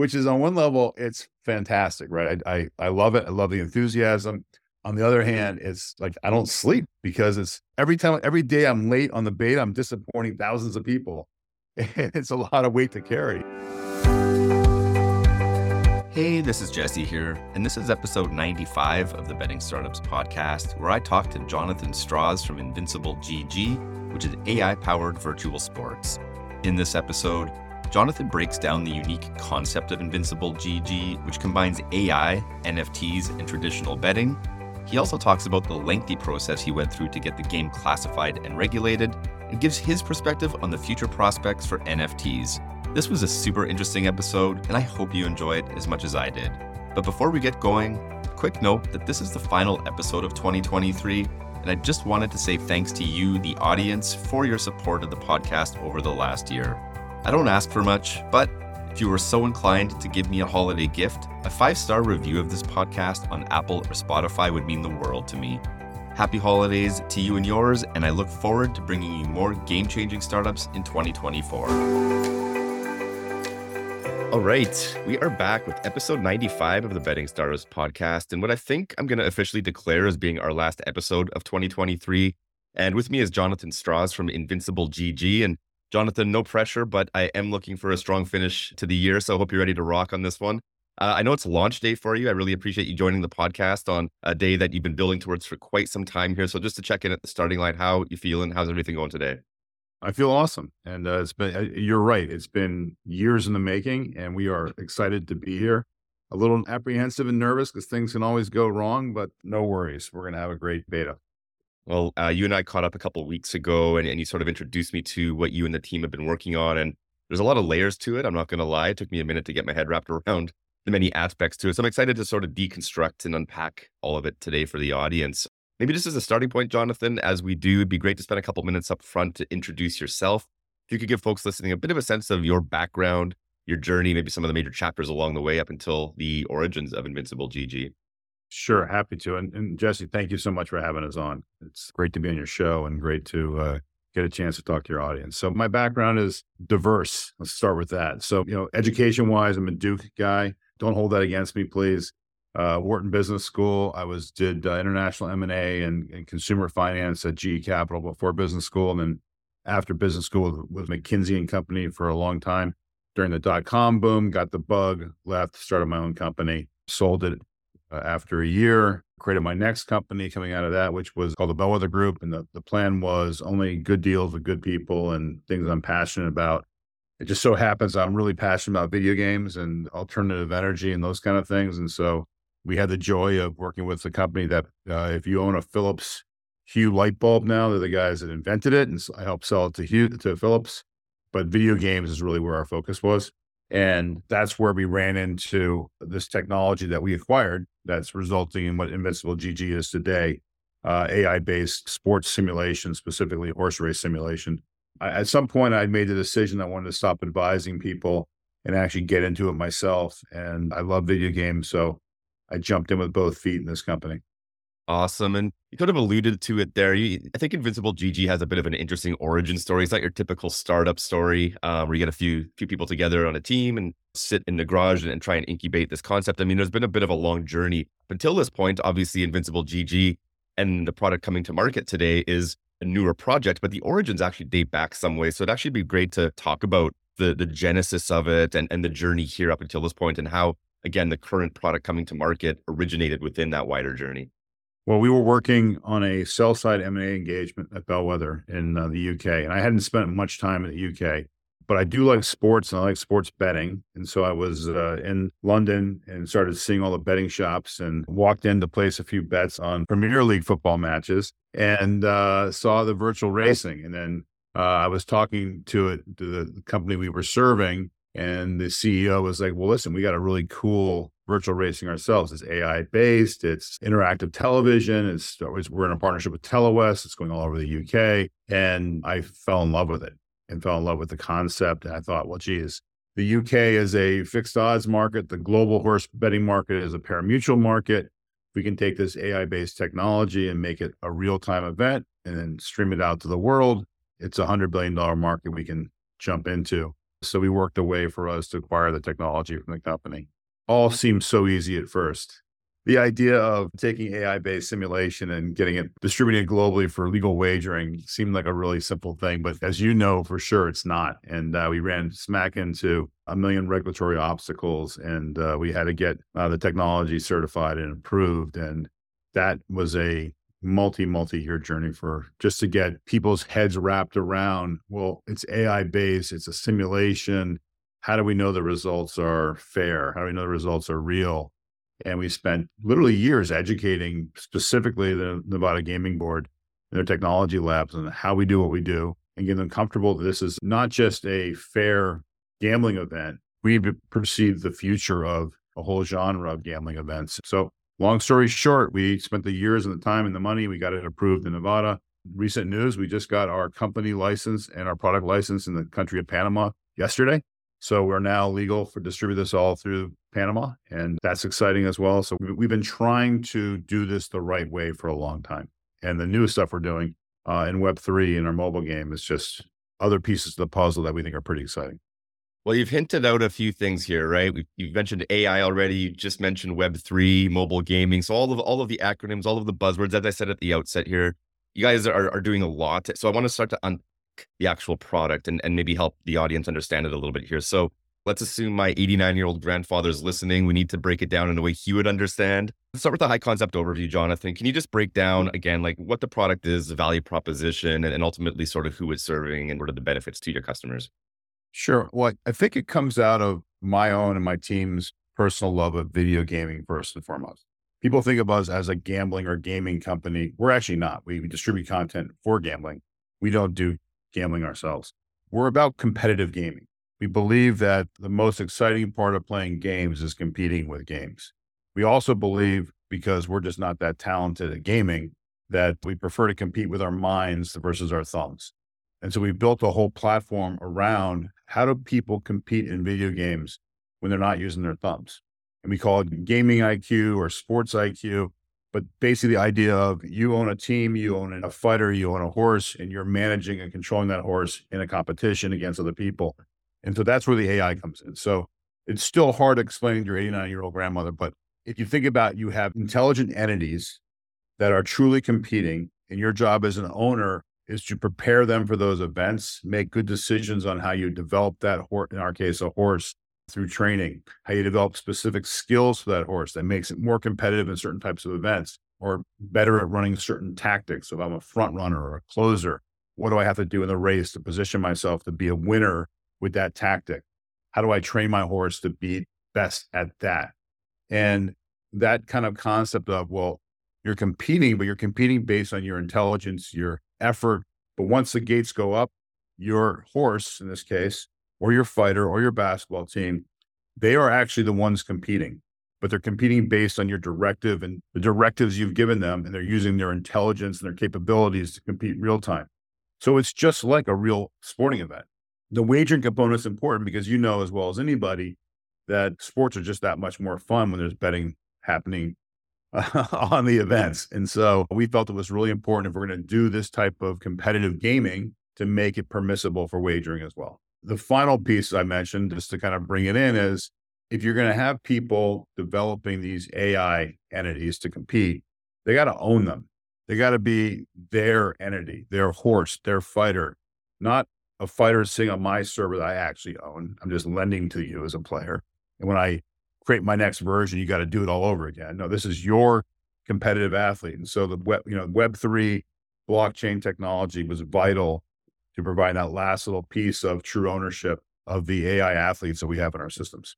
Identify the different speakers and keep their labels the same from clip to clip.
Speaker 1: which is on one level, it's fantastic, right? I, I, I love it. I love the enthusiasm. On the other hand, it's like I don't sleep because it's every time, every day I'm late on the beta, I'm disappointing thousands of people. And it's a lot of weight to carry.
Speaker 2: Hey, this is Jesse here, and this is episode 95 of the Betting Startups podcast, where I talk to Jonathan Strause from Invincible GG, which is AI powered virtual sports. In this episode, Jonathan breaks down the unique concept of Invincible GG, which combines AI, NFTs, and traditional betting. He also talks about the lengthy process he went through to get the game classified and regulated, and gives his perspective on the future prospects for NFTs. This was a super interesting episode, and I hope you enjoy it as much as I did. But before we get going, quick note that this is the final episode of 2023, and I just wanted to say thanks to you, the audience, for your support of the podcast over the last year. I don't ask for much, but if you were so inclined to give me a holiday gift, a five star review of this podcast on Apple or Spotify would mean the world to me. Happy holidays to you and yours, and I look forward to bringing you more game changing startups in 2024. All right, we are back with episode 95 of the Betting Startups podcast, and what I think I'm going to officially declare as being our last episode of 2023. And with me is Jonathan Strause from Invincible GG. And Jonathan, no pressure, but I am looking for a strong finish to the year. So I hope you're ready to rock on this one. Uh, I know it's launch day for you. I really appreciate you joining the podcast on a day that you've been building towards for quite some time here. So just to check in at the starting line, how you feeling? How's everything going today?
Speaker 1: I feel awesome, and uh, it's been. Uh, you're right. It's been years in the making, and we are excited to be here. A little apprehensive and nervous because things can always go wrong, but no worries. We're going to have a great beta.
Speaker 2: Well, uh, you and I caught up a couple weeks ago, and, and you sort of introduced me to what you and the team have been working on. And there's a lot of layers to it. I'm not going to lie; it took me a minute to get my head wrapped around the many aspects to it. So I'm excited to sort of deconstruct and unpack all of it today for the audience. Maybe just as a starting point, Jonathan, as we do, it'd be great to spend a couple minutes up front to introduce yourself. If you could give folks listening a bit of a sense of your background, your journey, maybe some of the major chapters along the way up until the origins of Invincible GG.
Speaker 1: Sure, happy to. And, and, Jesse, thank you so much for having us on. It's great to be on your show and great to uh, get a chance to talk to your audience. So my background is diverse. Let's start with that. So you know, education wise, I'm a Duke guy. Don't hold that against me, please. Uh, Wharton Business School. I was did uh, international M and A and consumer finance at GE Capital before business school, and then after business school with McKinsey and Company for a long time. During the dot com boom, got the bug, left, started my own company, sold it uh, after a year, created my next company coming out of that, which was called the Bellwether Group. And the, the plan was only good deals with good people and things I'm passionate about. It just so happens I'm really passionate about video games and alternative energy and those kind of things. And so we had the joy of working with a company that, uh, if you own a Philips Hue light bulb now, they're the guys that invented it. And so I helped sell it to Hue, to Philips. But video games is really where our focus was. And that's where we ran into this technology that we acquired that's resulting in what Invincible GG is today uh, AI based sports simulation, specifically horse race simulation. I, at some point, I made the decision I wanted to stop advising people and actually get into it myself. And I love video games. So I jumped in with both feet in this company.
Speaker 2: Awesome. And you kind of alluded to it there. You, I think Invincible GG has a bit of an interesting origin story. It's not your typical startup story um, where you get a few few people together on a team and sit in the garage and, and, try and incubate this concept. I mean, there's been a bit of a long journey until this point. Obviously, Invincible GG and the product coming to market today is a newer project, but the origins actually date back some way. So it'd actually be great to talk about the the genesis of it and, and the journey here up until this point and how, again, the current product coming to market originated within that wider journey.
Speaker 1: Well, we were working on a sell side M&A engagement at Bellwether in uh, the UK, and I hadn't spent much time in the UK, but I do like sports and I like sports betting. And so I was uh, in London and started seeing all the betting shops and walked in to place a few bets on Premier League football matches and uh, saw the virtual racing. And then uh, I was talking to it to the company we were serving, and the CEO was like, "Well, listen, we got a really cool virtual racing ourselves. It's AI based, it's interactive television. It's we're in a partnership with Telewest. It's going all over the UK, and I fell in love with it and fell in love with the concept. And I thought, well, geez, the UK is a fixed odds market. The global horse betting market is a pari-mutuel market. We can take this AI based technology and make it a real time event and then stream it out to the world. It's a hundred billion dollar market we can jump into. So we worked a way for us to acquire the technology from the company. All seemed so easy at first the idea of taking AI based simulation and getting it distributed globally for legal wagering seemed like a really simple thing. But as you know, for sure, it's not. And uh, we ran smack into a million regulatory obstacles and uh, we had to get uh, the technology certified and approved. And that was a multi, multi year journey for just to get people's heads wrapped around well, it's AI based, it's a simulation. How do we know the results are fair? How do we know the results are real? And we spent literally years educating specifically the Nevada Gaming Board and their technology labs on how we do what we do and getting them comfortable that this is not just a fair gambling event. We perceive the future of a whole genre of gambling events. So, long story short, we spent the years and the time and the money. We got it approved in Nevada. Recent news, we just got our company license and our product license in the country of Panama yesterday. So we're now legal for distribute this all through Panama, and that's exciting as well. So we've been trying to do this the right way for a long time. And the new stuff we're doing uh, in Web3 in our mobile game is just other pieces of the puzzle that we think are pretty exciting.
Speaker 2: Well, you've hinted out a few things here, right? you've mentioned AI already. You just mentioned Web3, mobile gaming. So all of all of the acronyms, all of the buzzwords, as I said at the outset here, you guys are, are doing a lot. So I want to start to un- the actual product and, and maybe help the audience understand it a little bit here. So let's assume my 89 year old grandfather is listening. We need to break it down in a way he would understand. Let's start with the high concept overview, Jonathan. Can you just break down again, like what the product is, the value proposition, and, and ultimately sort of who it's serving and what are the benefits to your customers?
Speaker 1: Sure. Well, I think it comes out of my own and my team's personal love of video gaming first and foremost. People think of us as a gambling or gaming company. We're actually not. We distribute content for gambling. We don't do gambling ourselves. We're about competitive gaming. We believe that the most exciting part of playing games is competing with games. We also believe, because we're just not that talented at gaming, that we prefer to compete with our minds versus our thumbs. And so we built a whole platform around how do people compete in video games when they're not using their thumbs? And we call it gaming IQ or sports IQ. But basically, the idea of you own a team, you own a fighter, you own a horse, and you're managing and controlling that horse in a competition against other people. And so that's where the AI comes in. So it's still hard to explain to your 89 year old grandmother, but if you think about you have intelligent entities that are truly competing, and your job as an owner is to prepare them for those events, make good decisions on how you develop that horse, in our case, a horse, through training, how you develop specific skills for that horse that makes it more competitive in certain types of events or better at running certain tactics. So if I'm a front runner or a closer, what do I have to do in the race to position myself to be a winner with that tactic? How do I train my horse to be best at that? And that kind of concept of, well, you're competing, but you're competing based on your intelligence, your effort. But once the gates go up, your horse, in this case, or your fighter or your basketball team, they are actually the ones competing, but they're competing based on your directive and the directives you've given them, and they're using their intelligence and their capabilities to compete real time. So it's just like a real sporting event. The wagering component is important because you know as well as anybody that sports are just that much more fun when there's betting happening on the events. And so we felt it was really important if we're going to do this type of competitive gaming to make it permissible for wagering as well. The final piece I mentioned, just to kind of bring it in, is if you're going to have people developing these AI entities to compete, they got to own them. They got to be their entity, their horse, their fighter, not a fighter sitting on my server that I actually own. I'm just lending to you as a player. And when I create my next version, you got to do it all over again. No, this is your competitive athlete. And so the web, you know, Web three blockchain technology was vital to provide that last little piece of true ownership of the AI athletes that we have in our systems.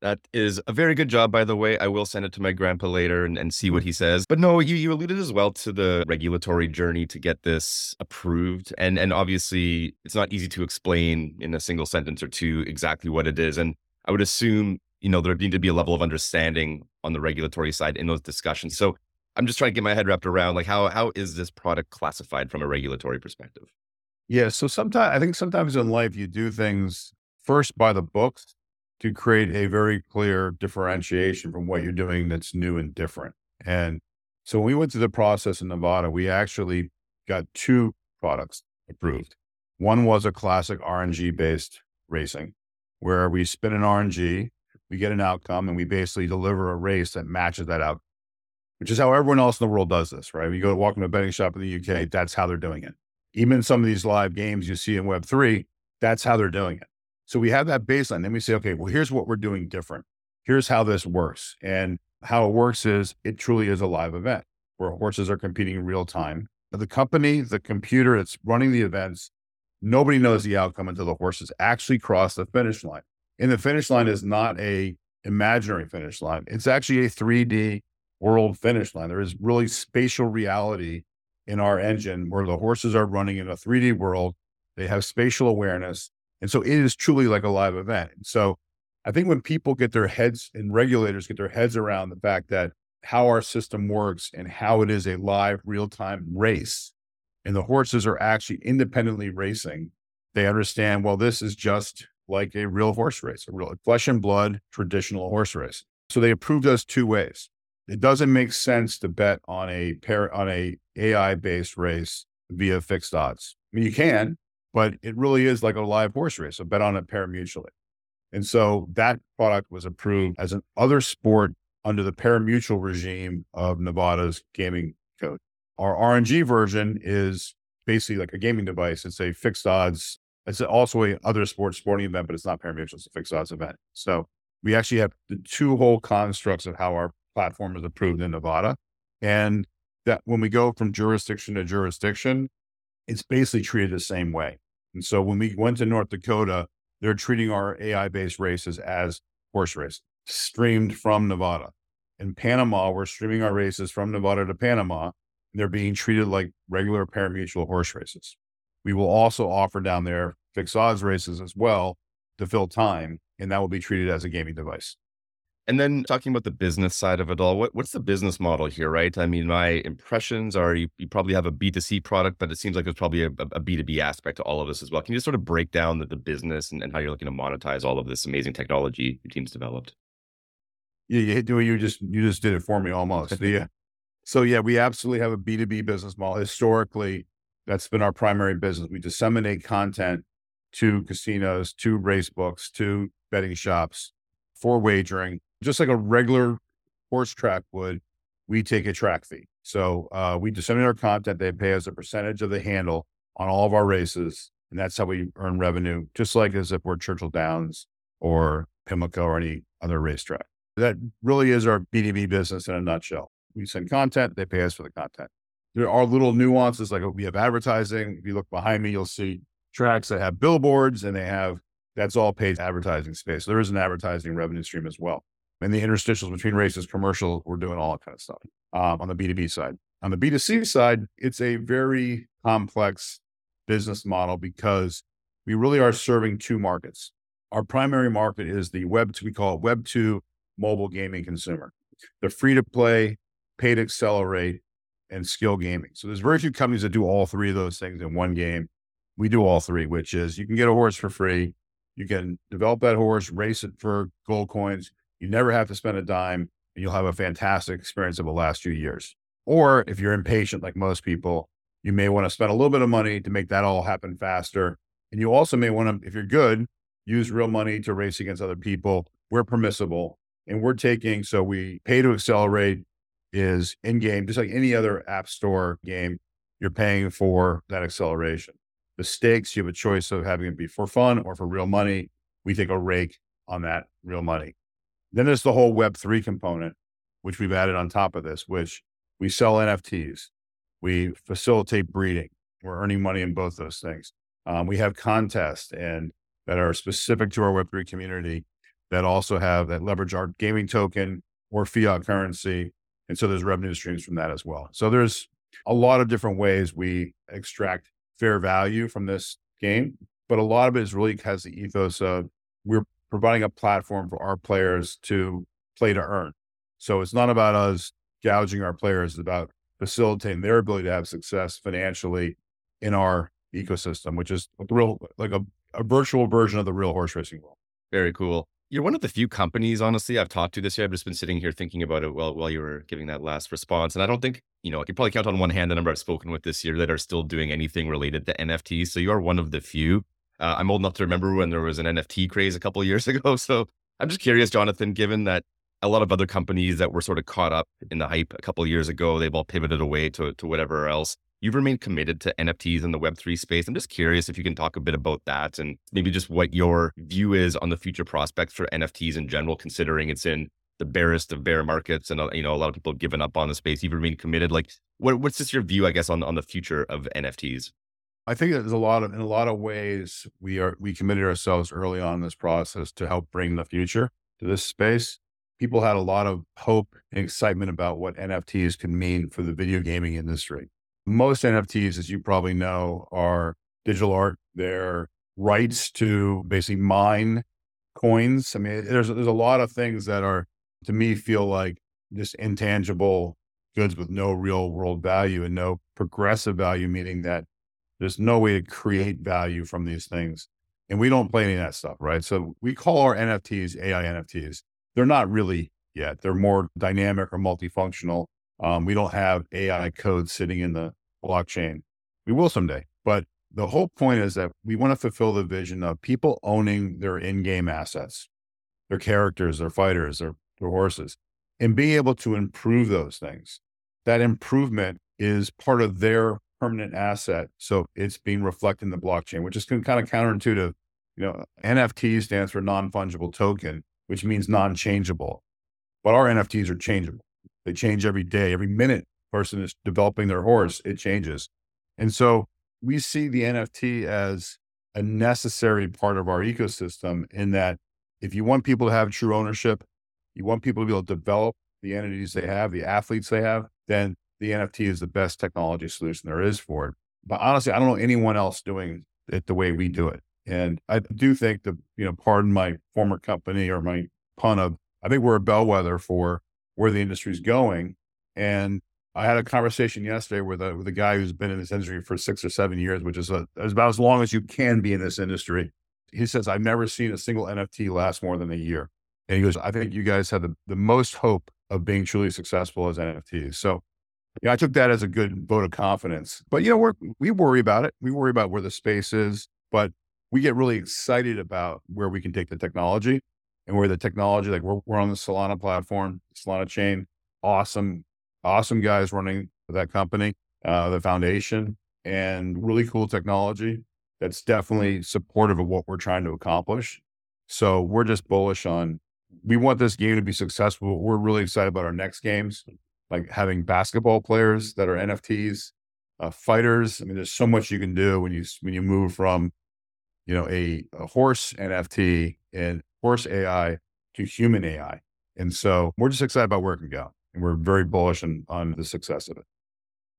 Speaker 2: That is a very good job, by the way. I will send it to my grandpa later and, and see what he says. But no, you, you alluded as well to the regulatory journey to get this approved. And and obviously it's not easy to explain in a single sentence or two exactly what it is. And I would assume, you know, there'd need to be a level of understanding on the regulatory side in those discussions. So I'm just trying to get my head wrapped around like how how is this product classified from a regulatory perspective?
Speaker 1: Yeah. So sometimes I think sometimes in life you do things first by the books to create a very clear differentiation from what you're doing that's new and different. And so when we went through the process in Nevada, we actually got two products approved. One was a classic RNG based racing, where we spin an RNG, we get an outcome, and we basically deliver a race that matches that outcome, which is how everyone else in the world does this, right? We go to walk into a betting shop in the UK, that's how they're doing it. Even some of these live games you see in Web3, that's how they're doing it. So we have that baseline. Then we say, okay, well, here's what we're doing different. Here's how this works. And how it works is it truly is a live event where horses are competing in real time. The company, the computer that's running the events, nobody knows the outcome until the horses actually cross the finish line. And the finish line is not a imaginary finish line. It's actually a 3D world finish line. There is really spatial reality in our engine where the horses are running in a 3D world. They have spatial awareness. And so it is truly like a live event. And so I think when people get their heads and regulators get their heads around the fact that how our system works and how it is a live real time race, and the horses are actually independently racing, they understand, well, this is just like a real horse race, a real flesh and blood traditional horse race. So they approved us two ways. It doesn't make sense to bet on a pair on a AI based race via fixed odds. I mean, you can, but it really is like a live horse race. So bet on it pari-mutually. And so that product was approved as an other sport under the pari-mutuel regime of Nevada's gaming code. Our RNG version is basically like a gaming device. It's a fixed odds. It's also a other sports sporting event, but it's not pari-mutuel. It's a fixed odds event. So we actually have the two whole constructs of how our platform is approved in Nevada. And that when we go from jurisdiction to jurisdiction, it's basically treated the same way. And so when we went to North Dakota, they're treating our AI based races as horse races streamed from Nevada. In Panama, we're streaming our races from Nevada to Panama. They're being treated like regular pari-mutuel horse races. We will also offer down there fixed odds races as well to fill time, and that will be treated as a gaming device.
Speaker 2: And then talking about the business side of it all, what, what's the business model here, right? I mean, my impressions are you, you probably have a B2C product, but it seems like there's probably a a B2B aspect to all of this as well. Can you just sort of break down the, the business and, and how you're looking to monetize all of this amazing technology your team's developed?
Speaker 1: Yeah, you do you just you just did it for me almost. yeah. So yeah, we absolutely have a B2B business model. Historically, that's been our primary business. We disseminate content to casinos, to race books, to betting shops for wagering just like a regular horse track would, we take a track fee. So uh, we disseminate our content. They pay us a percentage of the handle on all of our races. And that's how we earn revenue, just like as if we're Churchill Downs or Pimlico or any other racetrack. That really is our B2B business in a nutshell. We send content, they pay us for the content. There are little nuances like we have advertising. If you look behind me, you'll see tracks that have billboards and they have that's all paid advertising space. So there is an advertising revenue stream as well and the interstitials between races, commercial, we're doing all that kind of stuff um, on the B2B side. On the B2C side, it's a very complex business model because we really are serving two markets. Our primary market is the web, we call it web two mobile gaming consumer, the free to play, pay to accelerate, and skill gaming. So there's very few companies that do all three of those things in one game. We do all three, which is you can get a horse for free. You can develop that horse, race it for gold coins. You never have to spend a dime and you'll have a fantastic experience of the last few years. Or if you're impatient, like most people, you may want to spend a little bit of money to make that all happen faster. And you also may want to, if you're good, use real money to race against other people. We're permissible and we're taking, so we pay to accelerate is in game, just like any other app store game, you're paying for that acceleration. The stakes, you have a choice of having it be for fun or for real money. We take a rake on that real money. Then there's the whole Web3 component, which we've added on top of this, which we sell NFTs, we facilitate breeding. We're earning money in both those things. Um, we have contests and that are specific to our Web3 community that also have that leverage our gaming token or fiat currency. And so there's revenue streams from that as well. So there's a lot of different ways we extract fair value from this game, but a lot of it is really has the ethos of we're providing a platform for our players to play to earn. So it's not about us gouging our players, it's about facilitating their ability to have success financially in our ecosystem, which is a real like a, a virtual version of the real horse racing world.
Speaker 2: Very cool. You're one of the few companies, honestly, I've talked to this year. I've just been sitting here thinking about it while while you were giving that last response. And I don't think, you know, I could probably count on one hand the number I've spoken with this year that are still doing anything related to NFTs. So you are one of the few. Uh, I'm old enough to remember when there was an NFT craze a couple years ago. So I'm just curious, Jonathan, given that a lot of other companies that were sort of caught up in the hype a couple years ago, they've all pivoted away to, to whatever else. You've remained committed to NFTs in the Web3 space. I'm just curious if you can talk a bit about that and maybe just what your view is on the future prospects for NFTs in general, considering it's in the barest of bear markets and uh, you know a lot of people have given up on the space. You've remained committed. Like, what, what's just your view, I guess, on on the future of NFTs?
Speaker 1: I think there's a lot of in a lot of ways we are we committed ourselves early on in this process to help bring the future to this space people had a lot of hope and excitement about what NFTs can mean for the video gaming industry. Most NFTs, as you probably know, are digital art. They're rights to basically mine coins. I mean, there's there's a lot of things that are to me feel like just intangible goods with no real world value and no progressive value, meaning that there's no way to create value from these things. And we don't play any of that stuff, right? So we call our NFTs AI NFTs. They're not really yet. They're more dynamic or multifunctional. Um, we don't have AI code sitting in the blockchain. We will someday. But the whole point is that we want to fulfill the vision of people owning their in game assets, their characters, their fighters, their, their horses, and being able to improve those things. That improvement is part of their permanent asset. So it's being reflected in the blockchain, which is kind of counterintuitive. You know, NFT stands for non fungible token which means non changeable. But our NFTs are changeable. They change every day, every minute person is developing their horse, it changes. And so we see the NFT as a necessary part of our ecosystem in that if you want people to have true ownership, you want people to be able to develop the entities they have, the athletes they have, then the NFT is the best technology solution there is for it. But honestly, I don't know anyone else doing it the way we do it. And I do think the, you know, pardon my former company or my pun of, I think we're a bellwether for where the industry is going. And I had a conversation yesterday with a, with a guy who's been in this industry for six or seven years, which is, a, about as long as you can be in this industry. He says, I've never seen a single NFT last more than a year. And he goes, I think you guys have the, the most hope of being truly successful as NFTs. So yeah, I took that as a good vote of confidence. But you know, we we worry about it. We worry about where the space is. But we get really excited about where we can take the technology and where the technology, like we're, we're on the Solana platform, Solana chain, awesome, awesome guys running that company, uh, the foundation, and really cool technology that's definitely supportive of what we're trying to accomplish. So we're just bullish on. We want this game to be successful. We're really excited about our next games, like having basketball players that are NFTs, uh, fighters. I mean, there's so much you can do when you when you move from you know, a, a horse NFT and horse AI to human AI. And so we're just excited about where it can go. And we're very bullish on, on the success of it.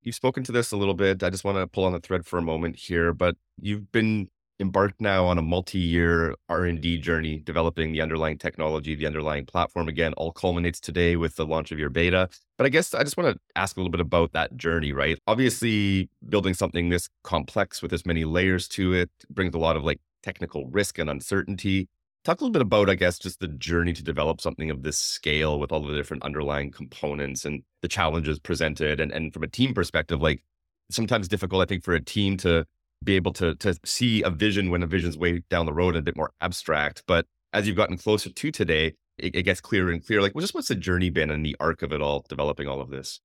Speaker 2: You've spoken to this a little bit. I just want to pull on the thread for a moment here, but you've been embarked now on a multi-year R&D journey developing the underlying technology, the underlying platform again all culminates today with the launch of your beta. But I guess I just want to ask a little bit about that journey, right? Obviously, building something this complex with as many layers to it brings a lot of like technical risk and uncertainty. Talk a little bit about, I guess, just the journey to develop something of this scale with all the different underlying components and the challenges presented. And, and from a team perspective, like sometimes difficult, I think, for a team to be able to to see a vision when a vision's way down the road and a bit more abstract. But as you've gotten closer to today, it, it gets clearer and clearer. Like, well, just what's the journey been and the arc of it all, developing all of this?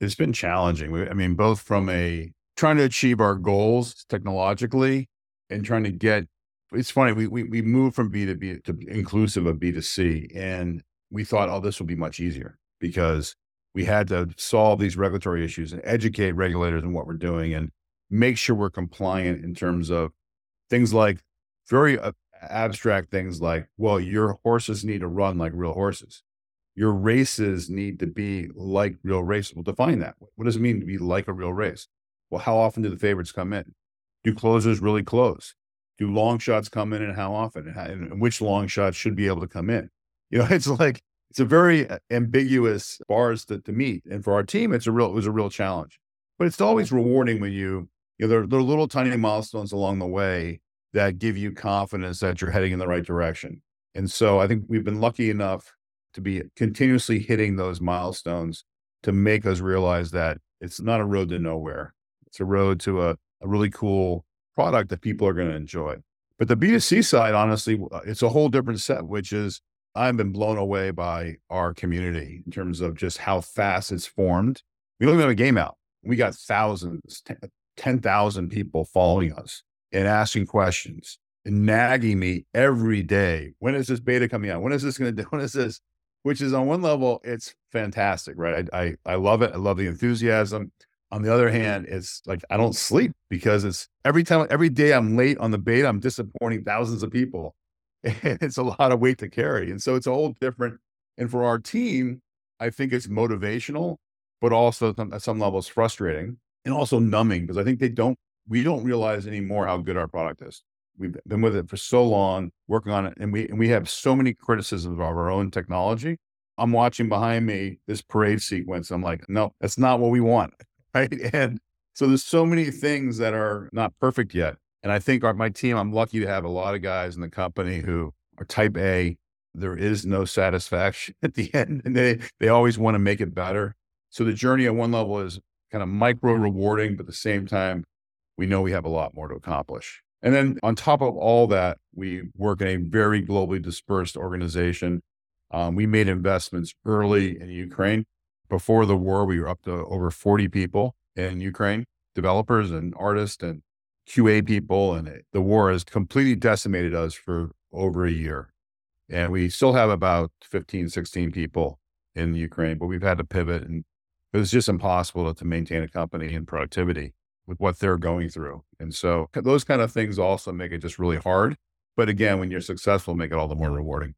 Speaker 1: It's been challenging. I mean, both from a trying to achieve our goals technologically and trying to get. It's funny. We we we moved from B to B to inclusive of B to C, and we thought, oh, this will be much easier because we had to solve these regulatory issues and educate regulators in what we're doing and make sure we're compliant in terms of things like very uh, abstract things like, well, your horses need to run like real horses. Your races need to be like real races. Well, define that. What does it mean to be like a real race? Well, how often do the favorites come in? Do closers really close? Do long shots come in and how often? And which long shots should be able to come in? You know, it's like, it's a very uh, ambiguous bars to, to meet. And for our team, it's a real, it was a real challenge. But it's always rewarding when you you know, there, there are little tiny milestones along the way that give you confidence that you're heading in the right direction. And so I think we've been lucky enough to be continuously hitting those milestones to make us realize that it's not a road to nowhere. It's a road to a, a really cool product that people are going to enjoy. But the B2C side, honestly, uh, it's a whole different set, which is I've been blown away by our community in terms of just how fast it's formed. We don't even have a game out. We got thousands, 10,000 people following us and asking questions and nagging me every day. When is this beta coming out? When is this going to do? When is this? Which is on one level, it's fantastic, right? I, I, I love it. I love the enthusiasm. On the other hand, it's like I don't sleep because it's every time, every day I'm late on the beta, I'm disappointing thousands of people. And it's a lot of weight to carry. And so it's a whole different. And for our team, I think it's motivational, but also at some levels frustrating and also numbing because I think they don't, we don't realize anymore how good our product is. We've been with it for so long, working on it, and we and we have so many criticisms of our own technology. I'm watching behind me this parade sequence. I'm like, no, that's not what we want, right? And so there's so many things that are not perfect yet. And I think our, my team, I'm lucky to have a lot of guys in the company who are type A. There is no satisfaction at the end, and they they always want to make it better. So the journey at one level is kind of micro rewarding, but at the same time, we know we have a lot more to accomplish. And then on top of all that, we work in a very globally dispersed organization. Um, we made investments early in Ukraine. Before the war, we were up to over 40 people in Ukraine, developers and artists and QA people. And it, the war has completely decimated us for over a year. And we still have about 15, 16 people in Ukraine, but we've had to pivot and it was just impossible to maintain a company and productivity with what they're going through. And so those kind of things also make it just really hard. But again, when you're successful, make it all the more rewarding.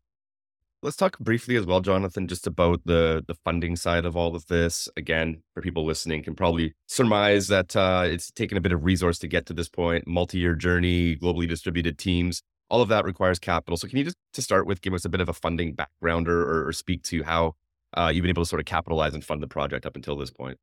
Speaker 2: Let's talk briefly as well, Jonathan, just about the the funding side of all of this. Again, for people listening, can probably surmise that uh, it's taken a bit of resource to get to this point. Multi-year journey, globally distributed teams, all of that requires capital. So, can you just to start with give us a bit of a funding background or, or speak to how uh, you've been able to sort of capitalize and fund the project up until this point?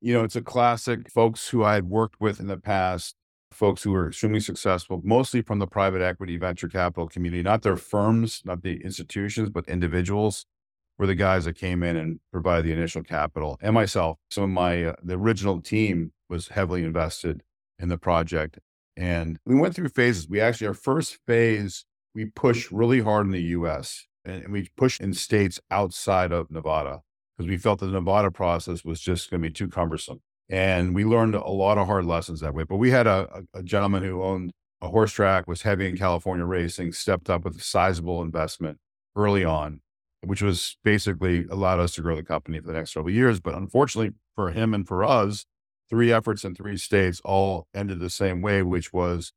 Speaker 1: You know, it's a classic. Folks who I had worked with in the past, folks who were extremely successful, mostly from the private equity venture capital community, not their firms, not the institutions, but individuals were the guys that came in and provided the initial capital. And myself, some of my, uh, the original team was heavily invested in the project. And we went through phases. We actually, our first phase, we pushed really hard in the US and we pushed in states outside of Nevada because we felt the Nevada process was just going to be too cumbersome. And we learned a lot of hard lessons that way. But we had a, a, gentleman who owned a horse track, was heavy in California racing, stepped up with a sizable investment early on, which was basically allowed us to grow the company for the next several years. But unfortunately for him and for us, three efforts in three states all ended the same way, which was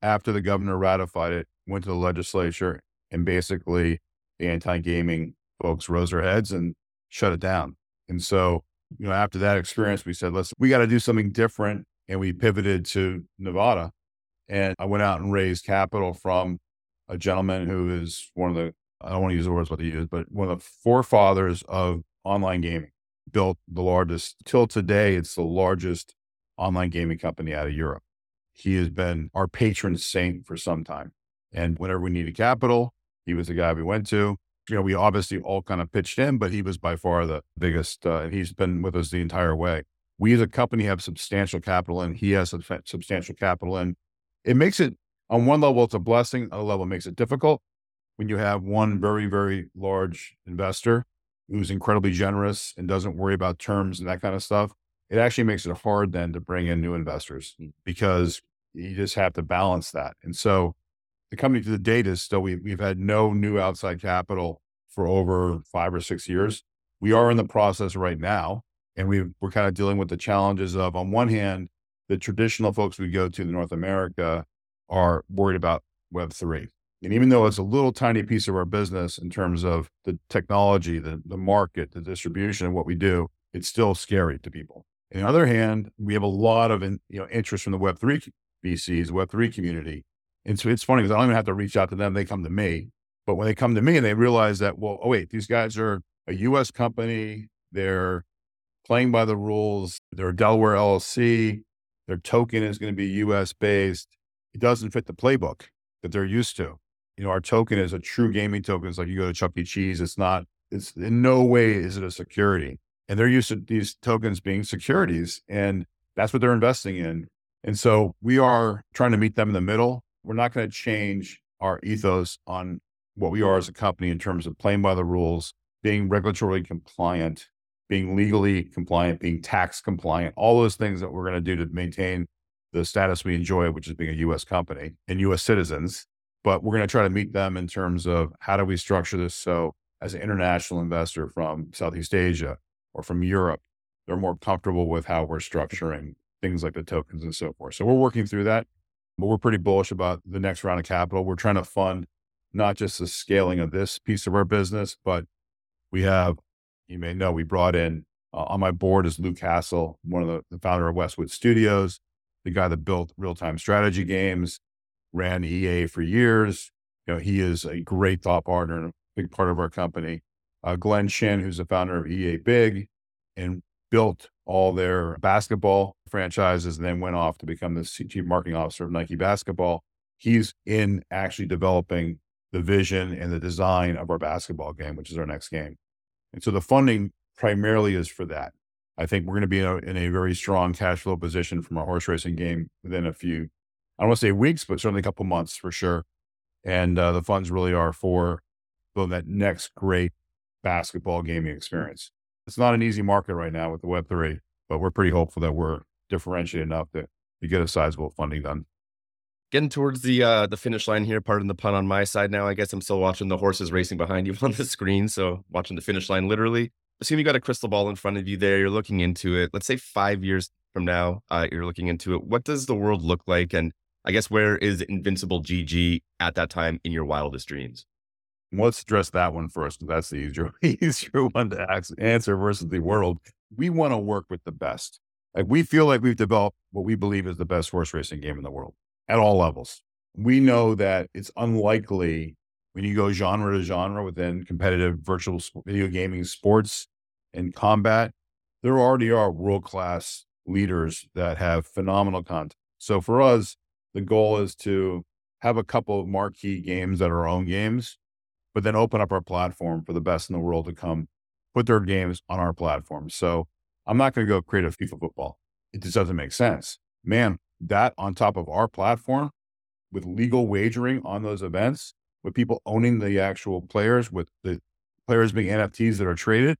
Speaker 1: after the governor ratified it, went to the legislature and basically the anti-gaming folks rose their heads and shut it down. And so, you know, after that experience, we said, let's, we got to do something different. And we pivoted to Nevada. And I went out and raised capital from a gentleman who is one of the, I don't want to use the words what he used, but one of the forefathers of online gaming, built the largest, till today, it's the largest online gaming company out of Europe. He has been our patron saint for some time. And whenever we needed capital, he was the guy we went to. You know, we obviously all kind of pitched in, but he was by far the biggest. Uh, he's been with us the entire way. We as a company have substantial capital, and he has substantial capital, and it makes it on one level it's a blessing. On a level, it makes it difficult when you have one very very large investor who's incredibly generous and doesn't worry about terms and that kind of stuff. It actually makes it hard then to bring in new investors mm. because you just have to balance that. And so the company to the date is still we, we've had no new outside capital for over five or six years. We are in the process right now, and we we're kind of dealing with the challenges of on one hand, the traditional folks we go to in North America are worried about Web three. And even though it's a little tiny piece of our business in terms of the technology, the, the market, the distribution of what we do, it's still scary to people. On the other hand, we have a lot of in, you know interest from the Web3 VCs, Web3 community and so it's funny because I don't even have to reach out to them. They come to me. But when they come to me and they realize that, well, oh, wait, these guys are a US company. They're playing by the rules. They're a Delaware LLC. Their token is going to be US based. It doesn't fit the playbook that they're used to. You know, our token is a true gaming token. It's like you go to Chuck E. Cheese. It's not, it's in no way is it a security. And they're used to these tokens being securities. And that's what they're investing in. And so we are trying to meet them in the middle we're not going to change our ethos on what we are as a company in terms of playing by the rules, being regulatory compliant, being legally compliant, being tax compliant, all those things that we're going to do to maintain the status we enjoy, which is being a US company and US citizens. But we're going to try to meet them in terms of how do we structure this so as an international investor from Southeast Asia or from Europe, they're more comfortable with how we're structuring things like the tokens and so forth. So we're working through that, but we're pretty bullish about the next round of capital. We're trying to fund not just the scaling of this piece of our business, but we have, you may know, we brought in uh, on my board is Lou Castle, one of the, the founder of Westwood Studios, the guy that built real time strategy games, ran EA for years. You know, he is a great thought partner and a big part of our company. Uh, Glenn Shin, who's the founder of EA Big and built all their basketball franchises and then went off to become the chief marketing officer of Nike basketball. He's in actually developing the vision and the design of our basketball game, which is our next game. And so the funding primarily is for that. I think we're going to be in a, in a very strong cash flow position from our horse racing game within a few, I don't want to say weeks, but certainly a couple months for sure. And uh, the funds really are for that next great basketball gaming experience. It's not an easy market right now with the Web3, but we're pretty hopeful that we're differentiated enough to, to get a sizable funding done.
Speaker 2: Getting towards the uh the finish line here pardon the pun on my side now i guess i'm still watching the horses racing behind you on the screen so watching the finish line literally. Assume you got a crystal ball in front of you there you're looking into it. Let's say five years from now uh, you're looking into it. What does the world look like? And i guess where is invincible gg at that time in your wildest dreams
Speaker 1: let's address that one first that's the easier, easier one to answer versus the world we want to work with the best like we feel like we've developed what we believe is the best horse racing game in the world at all levels. We know that it's unlikely when you go genre to genre within competitive virtual video gaming, sports, and combat, there already are world class leaders that have phenomenal content. So for us, the goal is to have a couple of marquee games that are our own games, but then open up our platform for the best in the world to come put their games on our platform. So I'm not going to go create a FIFA football. It just doesn't make sense. Man, that on top of our platform with legal wagering on those events, with people owning the actual players, with the players being NFTs that are traded,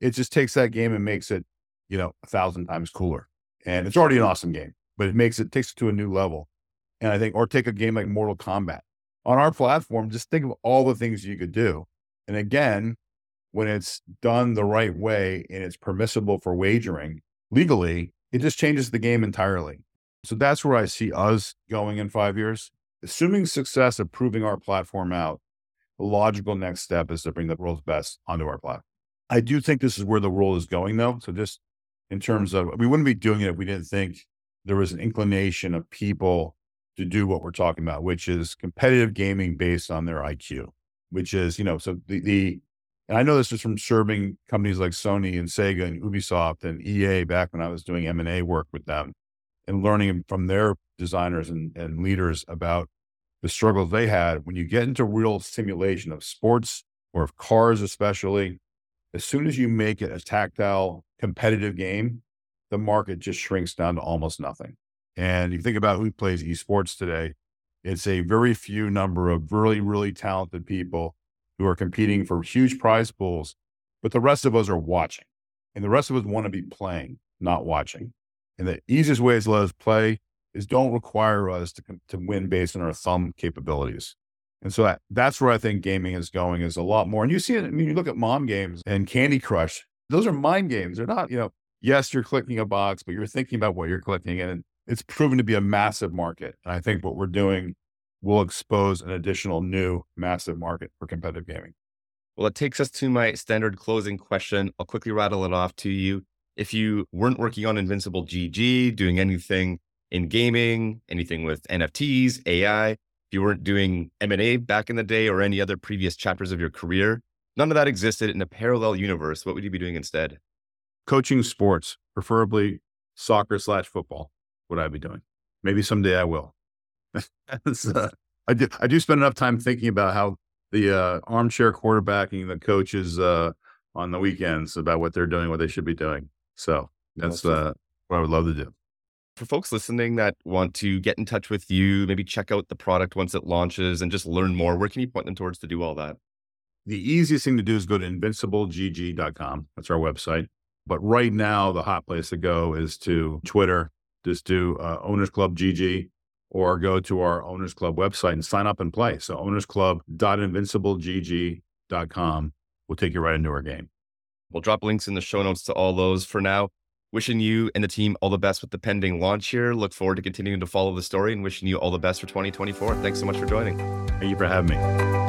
Speaker 1: it just takes that game and makes it, you know, a thousand times cooler. And it's already an awesome game, but it makes it takes it to a new level. And I think, or take a game like Mortal Kombat on our platform, just think of all the things you could do. And again, when it's done the right way and it's permissible for wagering legally, it just changes the game entirely. So that's where I see us going in five years. Assuming success of proving our platform out, the logical next step is to bring the world's best onto our platform. I do think this is where the world is going, though. So just in terms of, we wouldn't be doing it if we didn't think there was an inclination of people to do what we're talking about, which is competitive gaming based on their IQ, which is, you know, so the, the and I know this is from serving companies like Sony and Sega and Ubisoft and EA back when I was doing M&A work with them and learning from their designers and, and leaders about the struggles they had. When you get into real simulation of sports or of cars, especially, as soon as you make it a tactile, competitive game, the market just shrinks down to almost nothing. And you think about who plays esports today, it's a very few number of really, really talented people who are competing for huge prize pools, but the rest of us are watching. And the rest of us want to be playing, not watching. And the easiest way to let us play is don't require us to, to win based on our thumb capabilities. And so that, that's where I think gaming is going is a lot more. And you see it, I mean, you look at mom games and Candy Crush, those are mind games. They're not, you know, yes, you're clicking a box, but you're thinking about what you're clicking. And it's proven to be a massive market. And I think what we're doing will expose an additional new massive market for competitive gaming.
Speaker 2: Well, it takes us to my standard closing question. I'll quickly rattle it off to you if you weren't working on Invincible GG, doing anything in gaming, anything with NFTs, AI, if you weren't doing M&A back in the day or any other previous chapters of your career, none of that existed in a parallel universe. What would you be doing instead?
Speaker 1: Coaching sports, preferably soccer slash football, would I be doing? Maybe someday I will. uh, I do. I do spend enough time thinking about how the uh, armchair quarterbacking the coaches uh, on the weekends about what they're doing, what they should be doing. So that's uh, what I would love to do.
Speaker 2: For folks listening that want to get in touch with you, maybe check out the product once it launches and just learn more, where can you point them towards to do all that?
Speaker 1: The easiest thing to do is go to invinciblegg.com. That's our website. But right now, the hot place to go is to Twitter. Just do uh, Owners Club GG or go to our Owners Club website and sign up and play. So ownersclub.invinciblegg.com will take you right into our game.
Speaker 2: We'll drop links in the show notes to all those for now. Wishing you and the team all the best with the pending launch here. Look forward to continuing to follow the story and wishing you all the best for 2024. Thanks so much for joining.
Speaker 1: Thank you for having me.